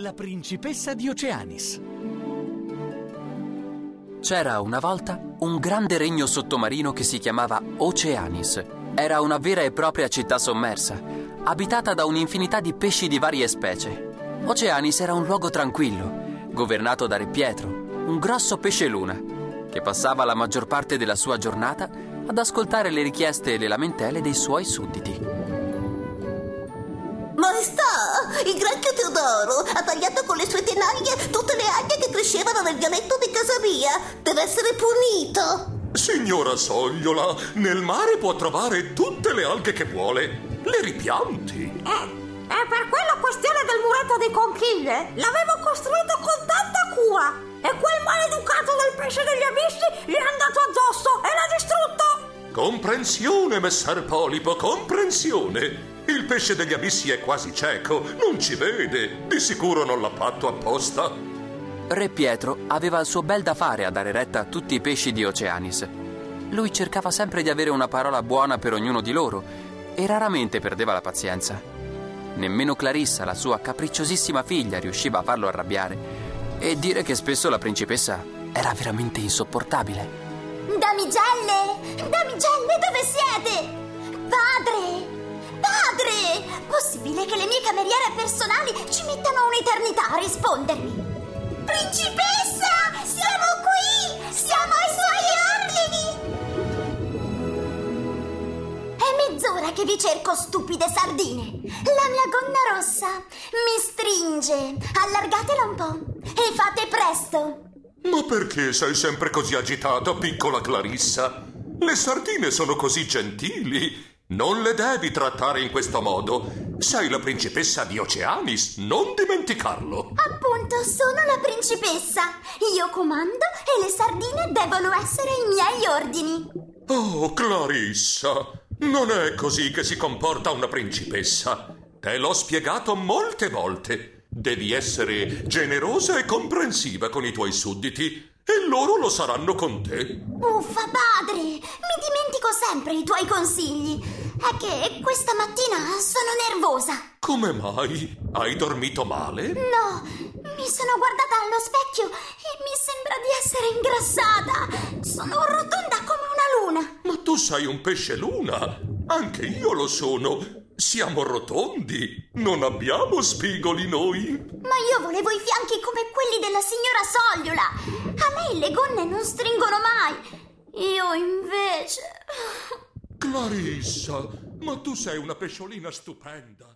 La principessa di Oceanis. C'era una volta un grande regno sottomarino che si chiamava Oceanis. Era una vera e propria città sommersa, abitata da un'infinità di pesci di varie specie. Oceanis era un luogo tranquillo, governato da Re Pietro, un grosso pesce luna, che passava la maggior parte della sua giornata ad ascoltare le richieste e le lamentele dei suoi sudditi. Il granchio Teodoro ha tagliato con le sue tenaglie tutte le alghe che crescevano nel vialetto di casa mia. Deve essere punito. Signora Sogliola, nel mare può trovare tutte le alghe che vuole. Le ripianti. Eh, è per quella questione del muretto di conchiglie. L'avevo costruito con tanta cura. E quel maleducato del pesce degli abissi gli è andato addosso e l'ha distrutto. Comprensione, messer Polipo, comprensione. Il pesce degli abissi è quasi cieco, non ci vede. Di sicuro non l'ha fatto apposta. Re Pietro aveva il suo bel da fare a dare retta a tutti i pesci di Oceanis. Lui cercava sempre di avere una parola buona per ognuno di loro e raramente perdeva la pazienza. Nemmeno Clarissa, la sua capricciosissima figlia, riusciva a farlo arrabbiare e dire che spesso la principessa era veramente insopportabile. Damigelle! Damigelle, Possibile che le mie cameriere personali ci mettano un'eternità a rispondermi? Principessa! Siamo qui! Siamo ai suoi ordini! È mezz'ora che vi cerco, stupide sardine! La mia gonna rossa mi stringe! Allargatela un po' e fate presto! Ma perché sei sempre così agitata, piccola Clarissa? Le sardine sono così gentili. Non le devi trattare in questo modo. Sei la principessa di Oceanis, non dimenticarlo. Appunto, sono la principessa. Io comando e le sardine devono essere ai miei ordini. Oh, Clarissa, non è così che si comporta una principessa. Te l'ho spiegato molte volte. Devi essere generosa e comprensiva con i tuoi sudditi e loro lo saranno con te. Uffa, padre! Mi dimentico sempre i tuoi consigli. È che questa mattina sono nervosa. Come mai? Hai dormito male? No, mi sono guardata allo specchio e mi sembra di essere ingrassata. Sono rotonda come una luna. Ma tu sei un pesce luna. Anche io lo sono. Siamo rotondi. Non abbiamo spigoli noi. Ma io volevo i fianchi come quelli della signora Sogliola. A me le gonne non stringono mai. Io invece... Clarissa, ma tu sei una pesciolina stupenda.